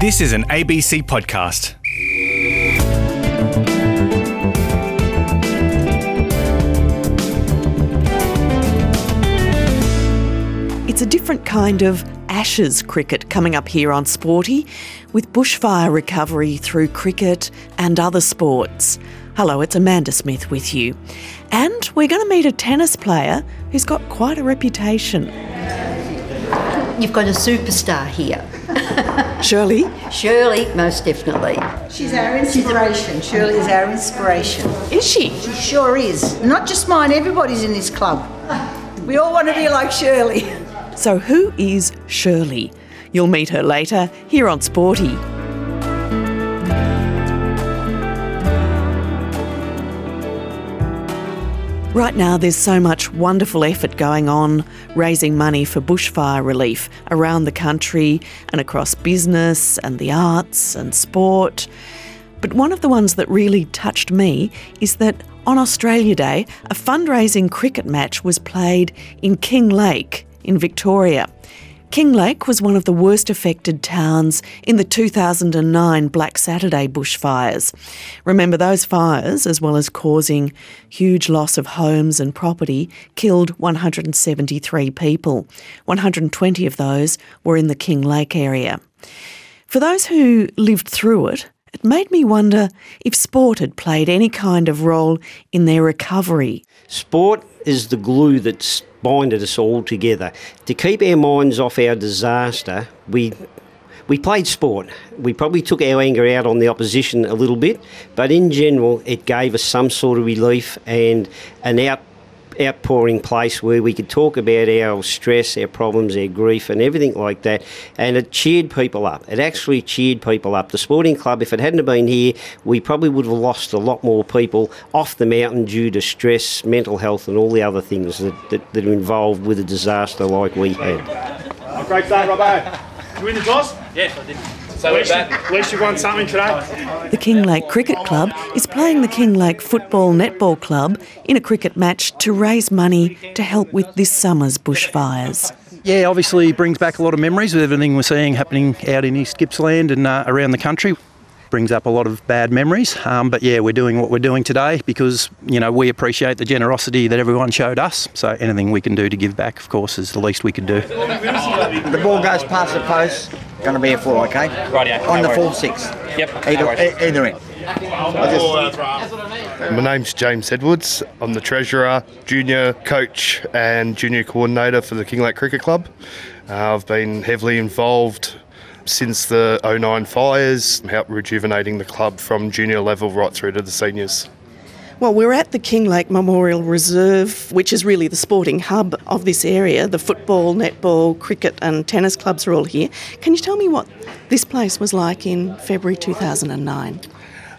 This is an ABC podcast. It's a different kind of ashes cricket coming up here on Sporty with bushfire recovery through cricket and other sports. Hello, it's Amanda Smith with you. And we're going to meet a tennis player who's got quite a reputation. You've got a superstar here. Shirley, Shirley, most definitely. She's our inspiration. Shirley is our inspiration. is she? She sure is. Not just mine, everybody's in this club. We all want to be like Shirley. So, who is Shirley? You'll meet her later here on Sporty. Right now, there's so much wonderful effort going on raising money for bushfire relief around the country and across business and the arts and sport. But one of the ones that really touched me is that on Australia Day, a fundraising cricket match was played in Kinglake in Victoria. Kinglake was one of the worst affected towns in the 2009 Black Saturday bushfires. Remember, those fires, as well as causing huge loss of homes and property, killed 173 people. 120 of those were in the Kinglake area. For those who lived through it, it made me wonder if sport had played any kind of role in their recovery. Sport is the glue that's binded us all together. To keep our minds off our disaster, we we played sport. We probably took our anger out on the opposition a little bit, but in general, it gave us some sort of relief and an out outpouring place where we could talk about our stress, our problems, our grief, and everything like that. And it cheered people up. It actually cheered people up. The sporting club, if it hadn't been here, we probably would have lost a lot more people off the mountain due to stress, mental health, and all the other things that, that, that are involved with a disaster like we had. Great start, Robbo. You win the toss? Yes, I did. So with that, At least you won something today. The Kinglake Cricket Club is playing the Kinglake Football Netball Club in a cricket match to raise money to help with this summer's bushfires. Yeah, obviously brings back a lot of memories with everything we're seeing happening out in East Gippsland and uh, around the country. Brings up a lot of bad memories. Um, but yeah, we're doing what we're doing today because, you know, we appreciate the generosity that everyone showed us. So anything we can do to give back, of course, is the least we could do. The ball goes past the post, going to be a four, okay? Rightio, On no the full six. Yep, no Either, worries. e- either end. My name's James Edwards. I'm the treasurer, junior coach, and junior coordinator for the Kinglake Cricket Club. Uh, I've been heavily involved since the 09 fires, help rejuvenating the club from junior level right through to the seniors. Well, we're at the Kinglake Memorial Reserve, which is really the sporting hub of this area. The football, netball, cricket, and tennis clubs are all here. Can you tell me what this place was like in February 2009?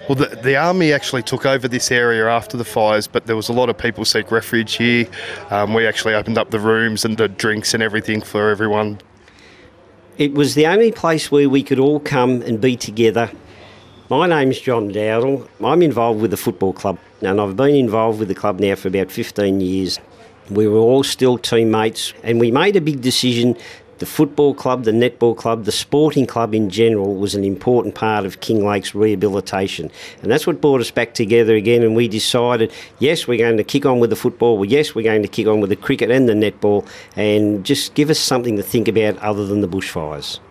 Well, the, the army actually took over this area after the fires, but there was a lot of people seek refuge here. Um, we actually opened up the rooms and the drinks and everything for everyone It was the only place where we could all come and be together. My name's John Dowdle. I'm involved with the football club, and I've been involved with the club now for about 15 years. We were all still teammates, and we made a big decision. The football club, the netball club, the sporting club in general was an important part of Kinglake's rehabilitation. And that's what brought us back together again. And we decided, yes, we're going to kick on with the football. Well, yes, we're going to kick on with the cricket and the netball and just give us something to think about other than the bushfires.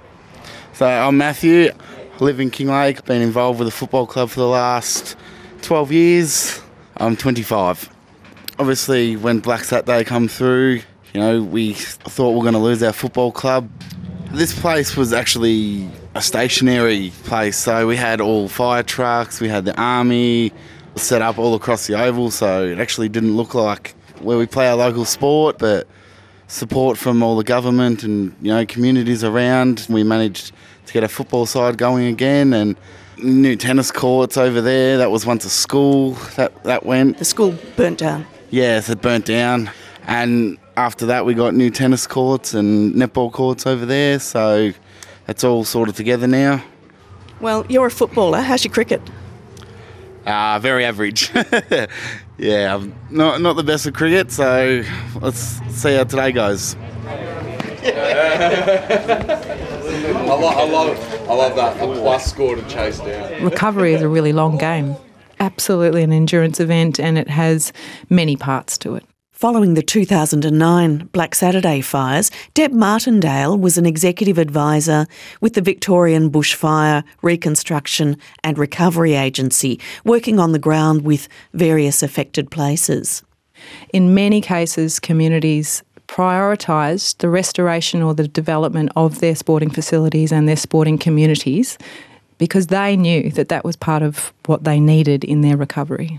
So I'm Matthew. Live in Kinglake. Been involved with the football club for the last 12 years. I'm 25. Obviously, when Black Saturday come through, you know, we thought we are going to lose our football club. This place was actually a stationary place, so we had all fire trucks, we had the army set up all across the oval, so it actually didn't look like where we play our local sport, but support from all the government and you know communities around. We managed to get a football side going again and new tennis courts over there. That was once a school that that went. The school burnt down. Yes, it burnt down. And after that, we got new tennis courts and netball courts over there. So it's all sorted together now. Well, you're a footballer. How's your cricket? Uh, very average. yeah, I'm not not the best at cricket. So let's see how today goes. I love, I love, I love that. A plus scored and chased down. Recovery is a really long game. Absolutely an endurance event, and it has many parts to it. Following the 2009 Black Saturday fires, Deb Martindale was an executive advisor with the Victorian Bushfire Reconstruction and Recovery Agency, working on the ground with various affected places. In many cases, communities prioritised the restoration or the development of their sporting facilities and their sporting communities because they knew that that was part of what they needed in their recovery.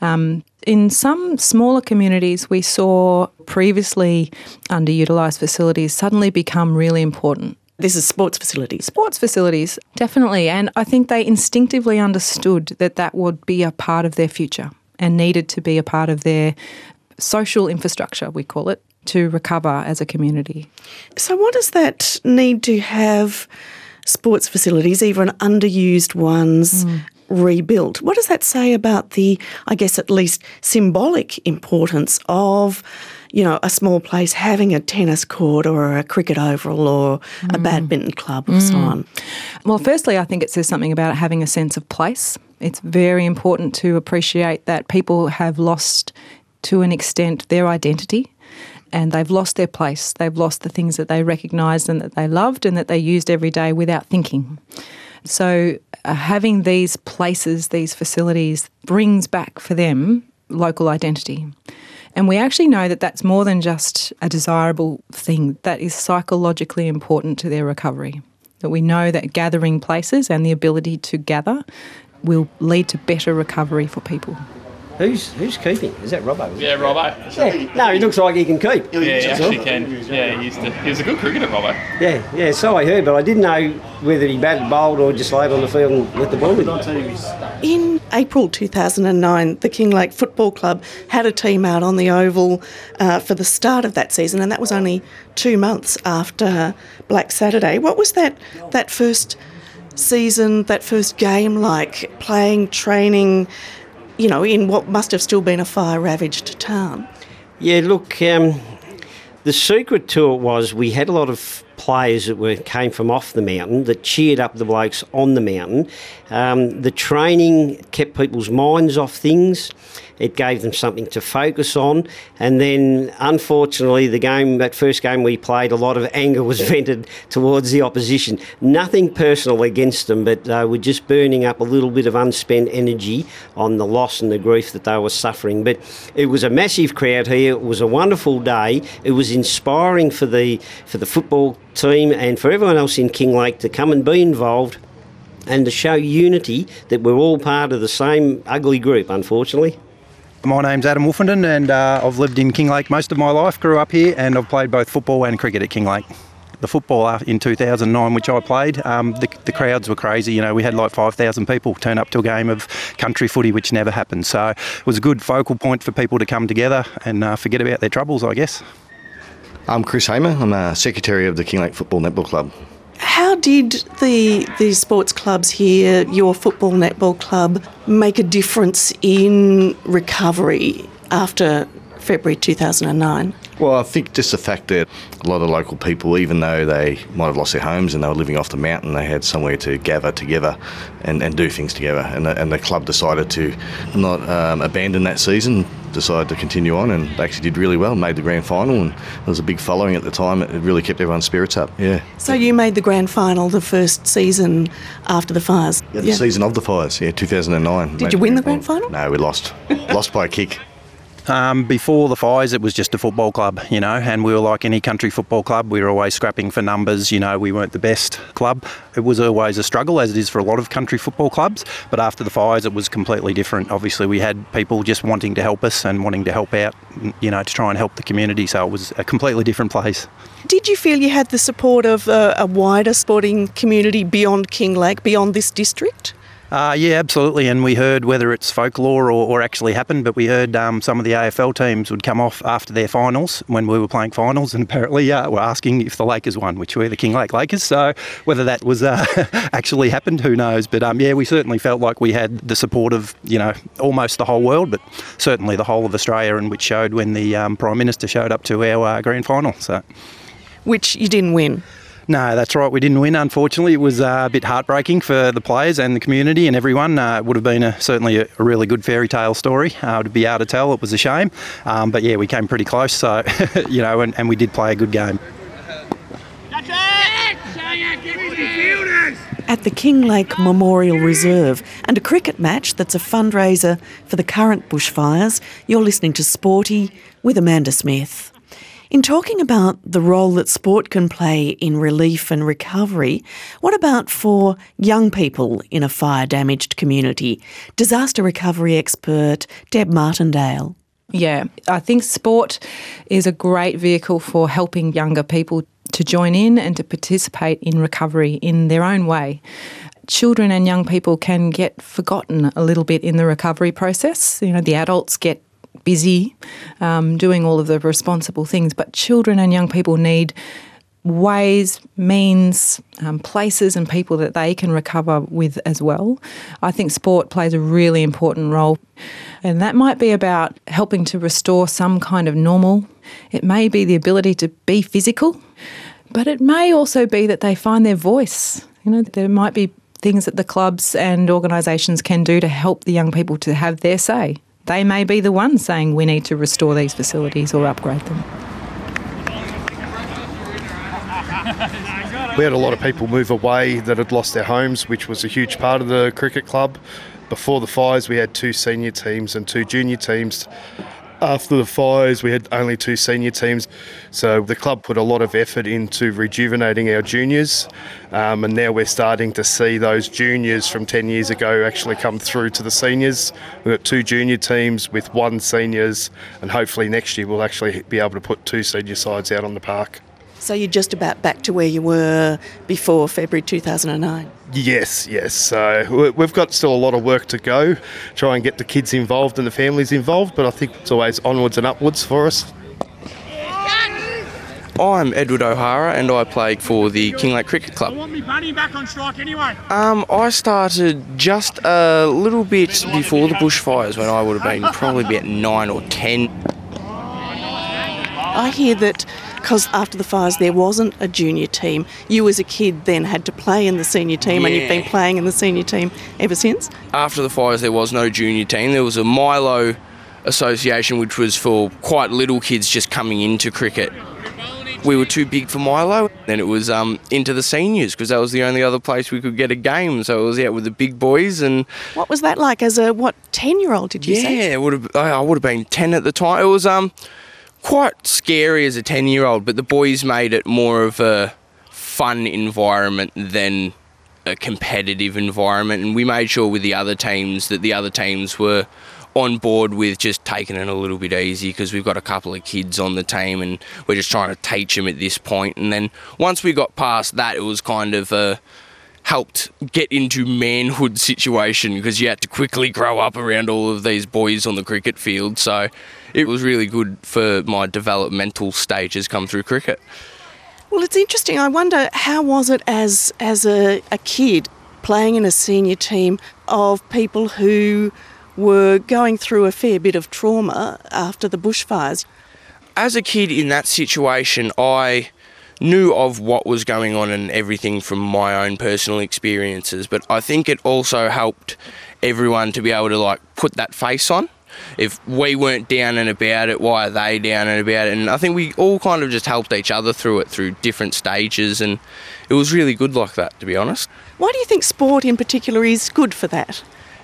Um, in some smaller communities, we saw previously underutilised facilities suddenly become really important. This is sports facilities. Sports facilities, definitely. And I think they instinctively understood that that would be a part of their future and needed to be a part of their social infrastructure, we call it, to recover as a community. So, what does that need to have sports facilities, even underused ones, mm. rebuilt? What does that say about the, I guess, at least symbolic importance of? You know, a small place having a tennis court or a cricket oval or mm. a badminton club or mm. so on. Well, firstly, I think it says something about having a sense of place. It's very important to appreciate that people have lost, to an extent, their identity and they've lost their place. They've lost the things that they recognised and that they loved and that they used every day without thinking. So, uh, having these places, these facilities, brings back for them local identity. And we actually know that that's more than just a desirable thing, that is psychologically important to their recovery. That we know that gathering places and the ability to gather will lead to better recovery for people. Who's who's keeping? Is that Robbo? Yeah, Robbo. Yeah. No, he looks like he can keep. Yeah, he actually can. Yeah, he used to. He was a good cricketer, Robbo. Yeah, yeah. So I heard, but I didn't know whether he batted, bowled, or just laid on the field and let the ball with him. In April 2009, the Kinglake Football Club had a team out on the oval uh, for the start of that season, and that was only two months after Black Saturday. What was that that first season, that first game like? Playing, training you know, in what must have still been a fire ravaged town. Yeah, look, um, the secret to it was we had a lot of players that were came from off the mountain that cheered up the blokes on the mountain. Um, the training kept people's minds off things. It gave them something to focus on. And then, unfortunately, the game, that first game we played, a lot of anger was vented towards the opposition. Nothing personal against them, but uh, we're just burning up a little bit of unspent energy on the loss and the grief that they were suffering. But it was a massive crowd here. It was a wonderful day. It was inspiring for the for the football team and for everyone else in Kinglake to come and be involved and to show unity that we're all part of the same ugly group, unfortunately. My name's Adam Wolfenden and uh, I've lived in Kinglake most of my life, grew up here, and I've played both football and cricket at Kinglake. The football uh, in 2009, which I played, um, the, the, crowds were crazy. You know, we had like 5,000 people turn up to a game of country footy, which never happened. So it was a good focal point for people to come together and uh, forget about their troubles, I guess. I'm Chris Hamer. I'm a secretary of the Kinglake Football Netball Club. How did the the sports clubs here, your football netball club, make a difference in recovery after February 2009? Well, I think just the fact that a lot of local people, even though they might have lost their homes and they were living off the mountain, they had somewhere to gather together and, and do things together. And the, and the club decided to not um, abandon that season, decided to continue on, and they actually did really well, made the grand final, and there was a big following at the time. It really kept everyone's spirits up, yeah. So you made the grand final the first season after the fires? Yeah, the yeah. season of the fires, yeah, 2009. Did you win the grand final? No, we lost. lost by a kick. Um, before the fires, it was just a football club, you know, and we were like any country football club. We were always scrapping for numbers, you know, we weren't the best club. It was always a struggle, as it is for a lot of country football clubs. But after the fires, it was completely different. Obviously, we had people just wanting to help us and wanting to help out, you know, to try and help the community. So it was a completely different place. Did you feel you had the support of a, a wider sporting community beyond Kinglake, beyond this district? Uh, yeah, absolutely. And we heard whether it's folklore or, or actually happened, but we heard um, some of the AFL teams would come off after their finals when we were playing finals, and apparently uh, were asking if the Lakers won, which were the Kinglake Lakers. So whether that was uh, actually happened, who knows? But um, yeah, we certainly felt like we had the support of you know almost the whole world, but certainly the whole of Australia, and which showed when the um, Prime Minister showed up to our uh, grand final. So, which you didn't win. No, that's right. We didn't win, unfortunately. It was uh, a bit heartbreaking for the players and the community and everyone. Uh, it would have been a, certainly a, really good fairy tale story uh, to be able to tell. It was a shame. Um, but yeah, we came pretty close, so, you know, and, and we did play a good game. At the Kinglake Memorial Reserve and a cricket match that's a fundraiser for the current bushfires, you're listening to Sporty with Amanda Smith. In talking about the role that sport can play in relief and recovery, what about for young people in a fire damaged community? Disaster recovery expert Deb Martindale. Yeah, I think sport is a great vehicle for helping younger people to join in and to participate in recovery in their own way. Children and young people can get forgotten a little bit in the recovery process. You know, the adults get busy um, doing all of the responsible things, but children and young people need ways, means, um, places, and people that they can recover with as well. I think sport plays a really important role, and that might be about helping to restore some kind of normal. It may be the ability to be physical, but it may also be that they find their voice. You know, there might be things that the clubs and organisations can do to help the young people to have their say. They may be the ones saying we need to restore these facilities or upgrade them. We had a lot of people move away that had lost their homes, which was a huge part of the cricket club. Before the fires, we had two senior teams and two junior teams. After the fires, we had only two senior teams. So the club put a lot of effort into rejuvenating our juniors. Um, and now we're starting to see those juniors from 10 years ago actually come through to the seniors. We've got two junior teams with one seniors, and hopefully next year we'll actually be able to put two senior sides out on the park. So you're just about back to where you were before February 2009? Yes, yes. So we've got still a lot of work to go, try and get the kids involved and the families involved, but I think it's always onwards and upwards for us. I'm Edward O'Hara and I play for the Kinglake Cricket Club. I want me bunny back on strike anyway. Um, I started just a little bit before the bushfires when I would have been probably about nine or ten. I hear that because after the fires there wasn't a junior team. You as a kid then had to play in the senior team yeah. and you've been playing in the senior team ever since? After the fires there was no junior team. There was a Milo association which was for quite little kids just coming into cricket. We were too big for Milo. Then it was um, into the seniors because that was the only other place we could get a game. So it was out with the big boys. And what was that like as a what ten year old? Did you yeah, say? Yeah, would have. I would have been ten at the time. It was um quite scary as a 10 year old, but the boys made it more of a fun environment than a competitive environment. And we made sure with the other teams that the other teams were on board with just taking it a little bit easy because we've got a couple of kids on the team and we're just trying to teach them at this point. And then once we got past that, it was kind of a helped get into manhood situation because you had to quickly grow up around all of these boys on the cricket field. So it was really good for my developmental stages come through cricket. Well, it's interesting. I wonder how was it as as a, a kid playing in a senior team of people who were going through a fair bit of trauma after the bushfires. As a kid in that situation, I knew of what was going on and everything from my own personal experiences, but I think it also helped everyone to be able to like put that face on if we weren't down and about it, why are they down and about it? And I think we all kind of just helped each other through it through different stages, and it was really good like that, to be honest. Why do you think sport in particular is good for that?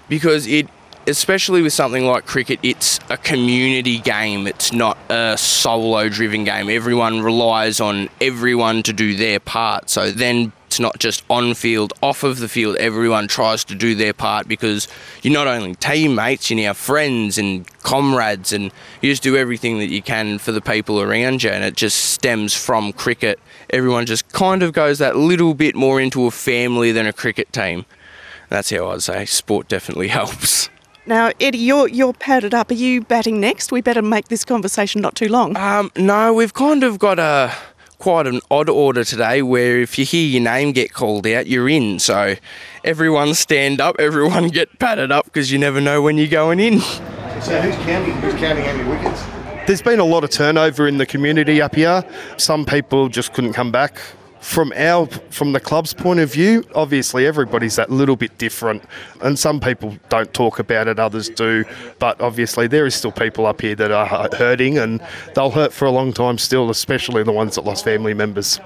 Because it especially with something like cricket, it's a community game. It's not a solo driven game. Everyone relies on everyone to do their part. So then it's not just on field, off of the field. Everyone tries to do their part because you're not only teammates, you're now friends and comrades, and you just do everything that you can for the people around you. And it just stems from cricket. Everyone just kind of goes that little bit more into a family than a cricket team. That's how I'd say sport definitely helps. Now, Eddie, you're you're padded up. Are you batting next? We better make this conversation not too long. Um, no, we've kind of got a quite an odd order today where if you hear your name get called out, you're in. So everyone stand up, everyone get padded up because you never know when you're going in. So who's counting? Who's counting how many wickets? There's been a lot of turnover in the community up here. Some people just couldn't come back from our from the club's point of view, obviously everybody's that little bit different, and some people don't talk about it, others do. But obviously there is still people up here that are hurting, and they'll hurt for a long time still, especially the ones that lost family members.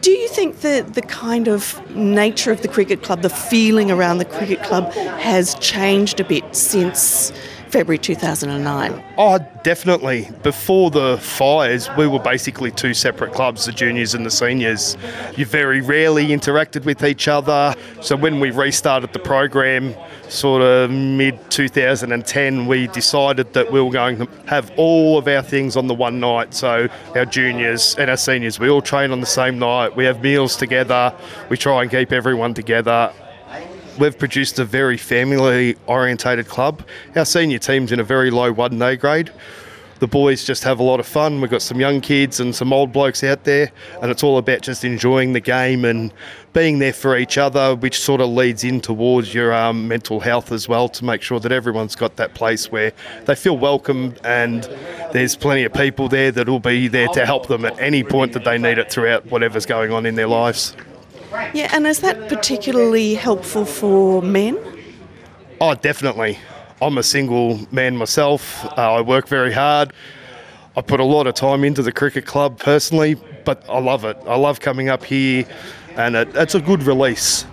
Do you think that the kind of nature of the cricket club, the feeling around the cricket club, has changed a bit since February 2009? Oh, definitely. Before the fires, we were basically two separate clubs, the juniors and the seniors. You very rarely interacted with each other. So when we restarted the program, sort of mid 2010, we decided that we were going to have all of our things on the one night. So our juniors and our seniors, we all train on the same night. We have meals together. We try and keep everyone together. We've produced a very family orientated club. Our senior team's in a very low 1A grade. The boys just have a lot of fun. We've got some young kids and some old blokes out there, and it's all about just enjoying the game and being there for each other, which sort of leads in towards your um, mental health as well to make sure that everyone's got that place where they feel welcome and there's plenty of people there that will be there to help them at any point that they need it throughout whatever's going on in their lives. Yeah, and is that particularly helpful for men? Oh, definitely. I'm a single man myself. Uh, I work very hard. I put a lot of time into the cricket club personally, but I love it. I love coming up here, and it, it's a good release.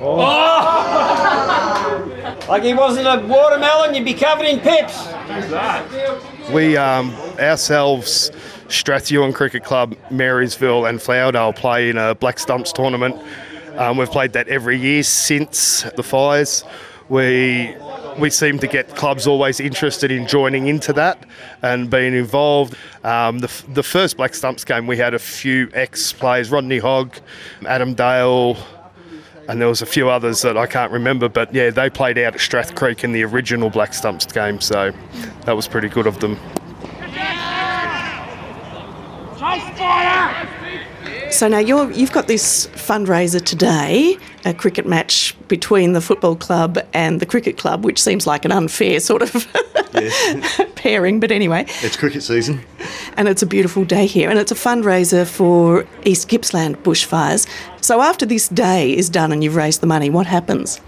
Like he wasn't a watermelon, you'd be covered in pips. We um, ourselves, Strathewen Cricket Club, Marysville, and Flowerdale play in a Black Stumps tournament. Um, we've played that every year since the fires. We we seem to get clubs always interested in joining into that and being involved. Um, the, the first Black Stumps game, we had a few ex players, Rodney Hogg, Adam Dale, and there was a few others that I can't remember, but yeah, they played out at Strath Creek in the original Black Stumps game, so that was pretty good of them. So now you're, you've got this fundraiser today, a cricket match between the football club and the cricket club, which seems like an unfair sort of pairing, but anyway. It's cricket season. And it's a beautiful day here, and it's a fundraiser for East Gippsland bushfires. So after this day is done and you've raised the money, what happens?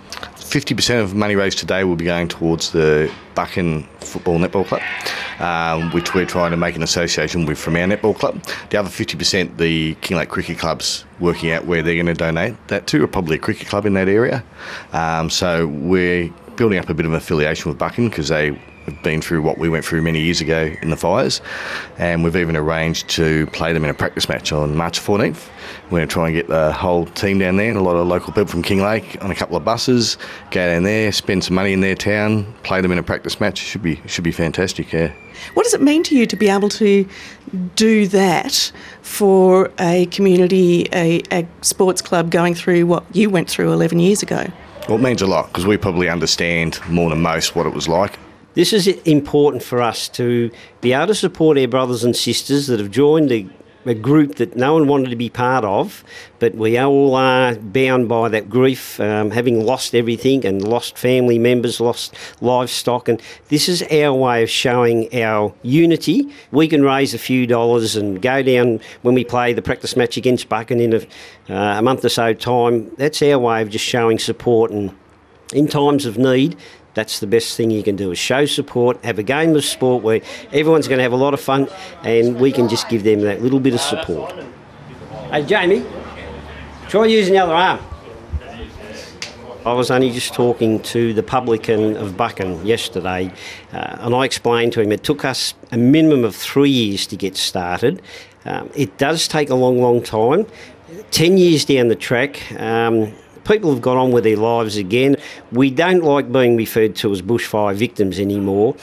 50% of money raised today will be going towards the Buchan Football Netball Club, um, which we're trying to make an association with from our netball club. The other 50%, the Kinglake Cricket Club's working out where they're going to donate that to, or probably a cricket club in that area. Um, so we're building up a bit of affiliation with Buchan because they have been through what we went through many years ago in the fires, and we've even arranged to play them in a practice match on March 14th. We're going to try and get the whole team down there and a lot of local people from Kinglake on a couple of buses, go down there, spend some money in their town, play them in a practice match. Should be should be fantastic. Yeah. What does it mean to you to be able to do that for a community, a, a sports club going through what you went through 11 years ago? Well, it means a lot because we probably understand more than most what it was like. This is important for us to be able to support our brothers and sisters that have joined a, a group that no one wanted to be part of, but we all are bound by that grief, um, having lost everything and lost family members, lost livestock. And this is our way of showing our unity. We can raise a few dollars and go down when we play the practice match against Buchan in a, uh, a month or so time. That's our way of just showing support and in times of need, that's the best thing you can do is show support, have a game of sport where everyone's going to have a lot of fun and we can just give them that little bit of support. Hey, Jamie, try using the other arm. I was only just talking to the publican of Buchan yesterday, uh, and I explained to him it took us a minimum of three years to get started. Um, it does take a long, long time. Ten years down the track, um, people have got on with their lives again. We don't like being referred to as bushfire victims anymore.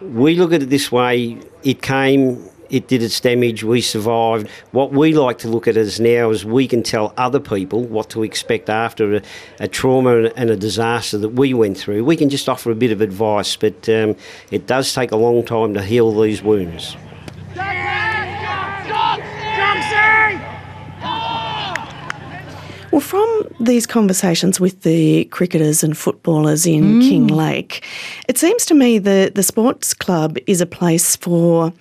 We look at it this way it came, it did its damage, we survived. What we like to look at is now is we can tell other people what to expect after a, a trauma and a disaster that we went through. We can just offer a bit of advice, but um, it does take a long time to heal these wounds. Well, from these conversations with the cricketers and footballers in Mm. Kinglake, it seems to me that the sports club is a place for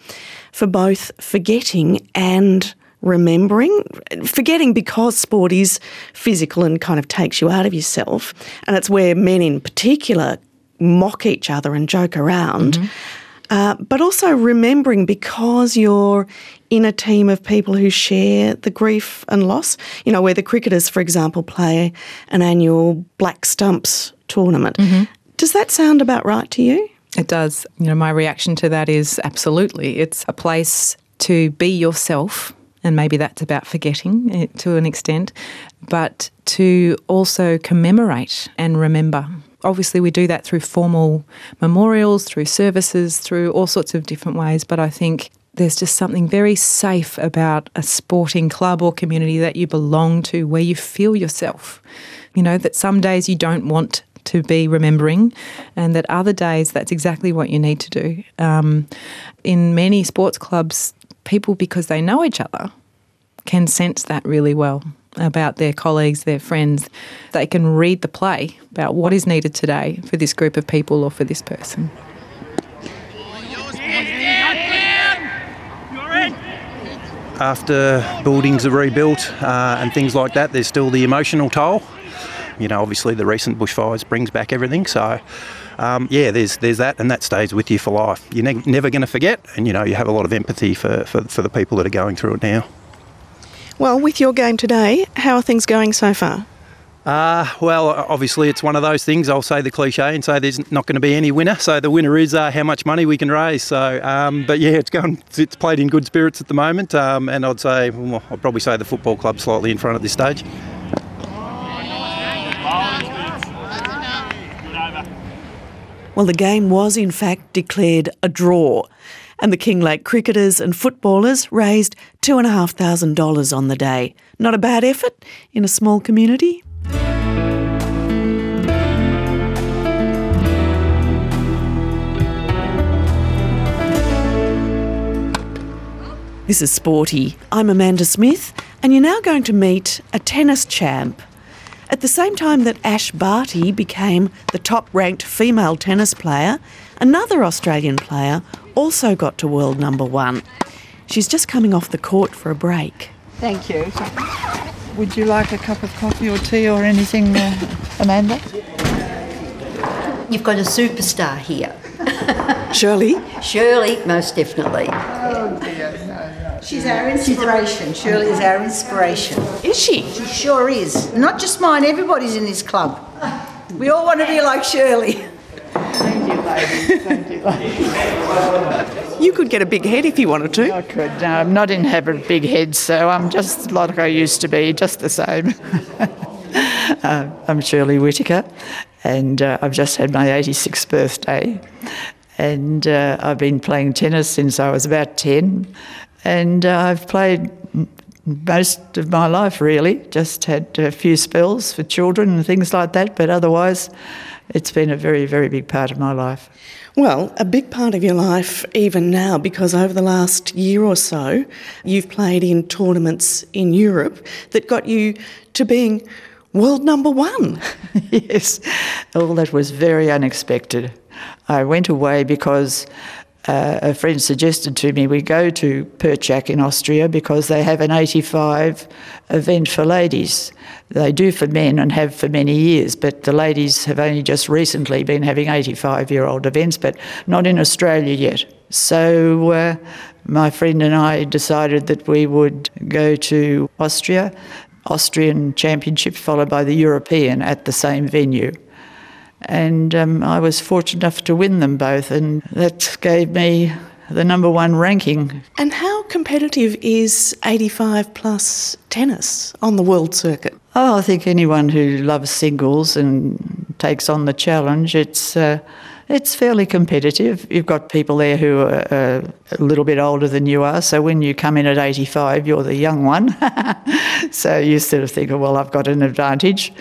for both forgetting and remembering, forgetting because sport is physical and kind of takes you out of yourself. And it's where men in particular mock each other and joke around. Uh, but also remembering because you're in a team of people who share the grief and loss. You know, where the cricketers, for example, play an annual Black Stumps tournament. Does that sound about right to you? It does. You know, my reaction to that is absolutely. It's a place to be yourself, and maybe that's about forgetting eh, to an extent, but to also commemorate and remember. Obviously, we do that through formal memorials, through services, through all sorts of different ways, but I think there's just something very safe about a sporting club or community that you belong to where you feel yourself. You know, that some days you don't want to be remembering, and that other days that's exactly what you need to do. Um, in many sports clubs, people, because they know each other, can sense that really well about their colleagues, their friends. They can read the play about what is needed today for this group of people or for this person. After buildings are rebuilt uh, and things like that, there's still the emotional toll. You know, obviously the recent bushfires brings back everything. So, um, yeah, there's there's that, and that stays with you for life. You're ne- never going to forget, and you know you have a lot of empathy for, for for the people that are going through it now. Well, with your game today, how are things going so far? Uh, well, obviously, it's one of those things. I'll say the cliche and say there's not going to be any winner. So the winner is uh, how much money we can raise. So, um, but yeah, it's going. It's played in good spirits at the moment, um, and I'd say well, I'd probably say the football club slightly in front at this stage. Well, the game was in fact declared a draw, and the Kinglake cricketers and footballers raised $2,500 on the day. Not a bad effort in a small community. This is Sporty. I'm Amanda Smith, and you're now going to meet a tennis champ. At the same time that Ash Barty became the top ranked female tennis player, another Australian player also got to world number one. She's just coming off the court for a break. Thank you. Would you like a cup of coffee or tea or anything, uh, Amanda? You've got a superstar here. Shirley? Shirley, most definitely. Oh dear, no, no. She's our inspiration. Shirley is our inspiration. Is she? She sure is. Not just mine, everybody's in this club. We all want to be like Shirley. Thank you, ladies. Thank you, ladies. You could get a big head if you wanted to. I could. No, I'm not in habit of big heads, so I'm just like I used to be, just the same. uh, I'm Shirley Whittaker, and uh, I've just had my 86th birthday. And uh, I've been playing tennis since I was about 10. And uh, I've played most of my life, really. Just had a few spells for children and things like that, but otherwise, it's been a very, very big part of my life. Well, a big part of your life even now, because over the last year or so, you've played in tournaments in Europe that got you to being world number one. yes, all that was very unexpected. I went away because uh, a friend suggested to me we go to Pörtschach in Austria because they have an 85 event for ladies. They do for men and have for many years, but the ladies have only just recently been having 85 year old events, but not in Australia yet. So uh, my friend and I decided that we would go to Austria, Austrian Championship, followed by the European at the same venue. And um, I was fortunate enough to win them both, and that gave me the number one ranking. And how competitive is 85 plus tennis on the world circuit? Oh, I think anyone who loves singles and takes on the challenge, it's uh, it's fairly competitive. You've got people there who are a little bit older than you are, so when you come in at 85, you're the young one. so you sort of think, well, I've got an advantage.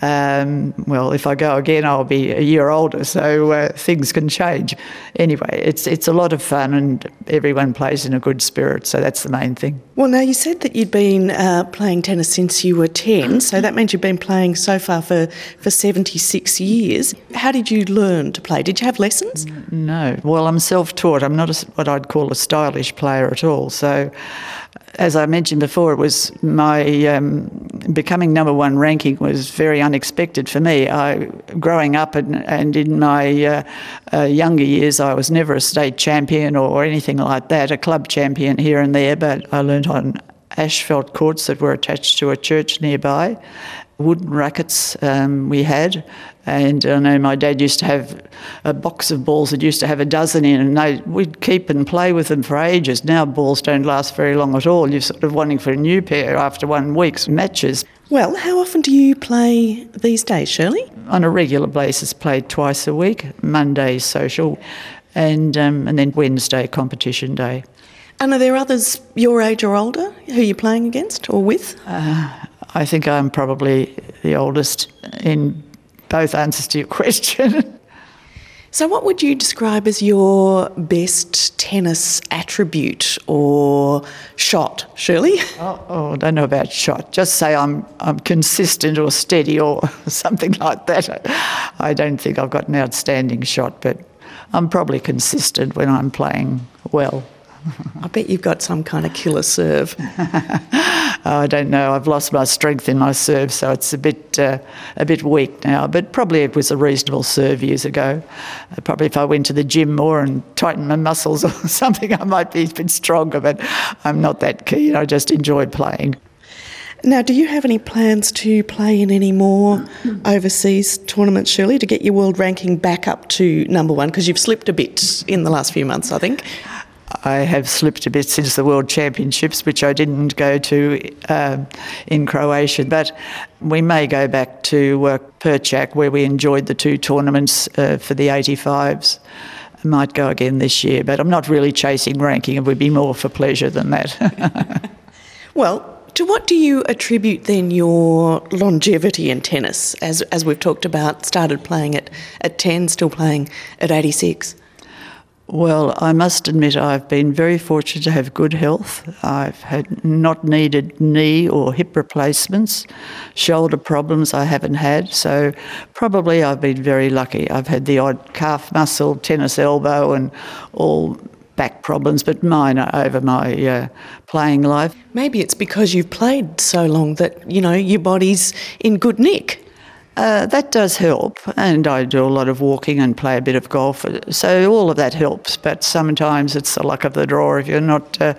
Um, well, if I go again, I'll be a year older, so uh, things can change. Anyway, it's it's a lot of fun, and everyone plays in a good spirit, so that's the main thing. Well, now you said that you'd been uh, playing tennis since you were 10, so that means you've been playing so far for, for 76 years. How did you learn to play? Did you have lessons? No. Well, I'm self taught. I'm not a, what I'd call a stylish player at all. So, as I mentioned before, it was my um, becoming number one ranking was very unexpected for me. I, growing up and, and in my uh, uh, younger years, I was never a state champion or anything like that, a club champion here and there, but I learnt on asphalt courts that were attached to a church nearby. Wooden rackets um, we had, and I know my dad used to have a box of balls that used to have a dozen in, and they, we'd keep and play with them for ages. Now balls don't last very long at all. You're sort of wanting for a new pair after one week's matches. Well, how often do you play these days, Shirley? On a regular basis, played twice a week. Monday social, and um, and then Wednesday competition day. And are there others your age or older who you're playing against or with? Uh, I think I'm probably the oldest in both answers to your question. so, what would you describe as your best tennis attribute or shot, Shirley? Oh, oh, I don't know about shot. Just say I'm I'm consistent or steady or something like that. I don't think I've got an outstanding shot, but I'm probably consistent when I'm playing well. I bet you've got some kind of killer serve. I don't know. I've lost my strength in my serve, so it's a bit uh, a bit weak now. But probably it was a reasonable serve years ago. Uh, probably if I went to the gym more and tightened my muscles or something, I might be a bit stronger. But I'm not that keen. I just enjoy playing. Now, do you have any plans to play in any more overseas tournaments, Shirley, to get your world ranking back up to number one? Because you've slipped a bit in the last few months, I think. I have slipped a bit since the World Championships, which I didn't go to uh, in Croatia. But we may go back to uh, Pörtschach, where we enjoyed the two tournaments uh, for the 85s. I might go again this year, but I'm not really chasing ranking. It would be more for pleasure than that. well, to what do you attribute then your longevity in tennis, as, as we've talked about, started playing at, at 10, still playing at 86? Well, I must admit I've been very fortunate to have good health. I've had not needed knee or hip replacements, shoulder problems I haven't had, so probably I've been very lucky. I've had the odd calf muscle, tennis elbow, and all back problems, but minor over my uh, playing life. Maybe it's because you've played so long that, you know, your body's in good nick. Uh, that does help, and I do a lot of walking and play a bit of golf, so all of that helps. But sometimes it's the luck of the draw if you're not. Uh,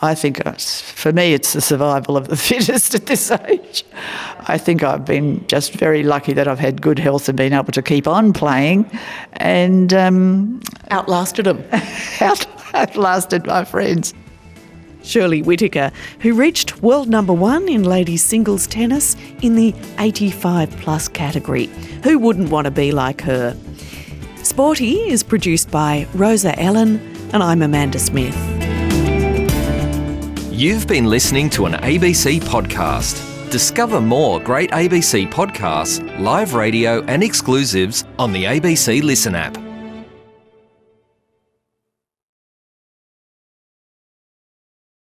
I think for me, it's the survival of the fittest at this age. I think I've been just very lucky that I've had good health and been able to keep on playing, and um, outlasted them. out, outlasted my friends. Shirley Whittaker, who reached world number one in ladies singles tennis in the 85 plus category. Who wouldn't want to be like her? Sporty is produced by Rosa Ellen, and I'm Amanda Smith. You've been listening to an ABC podcast. Discover more great ABC podcasts, live radio, and exclusives on the ABC Listen app.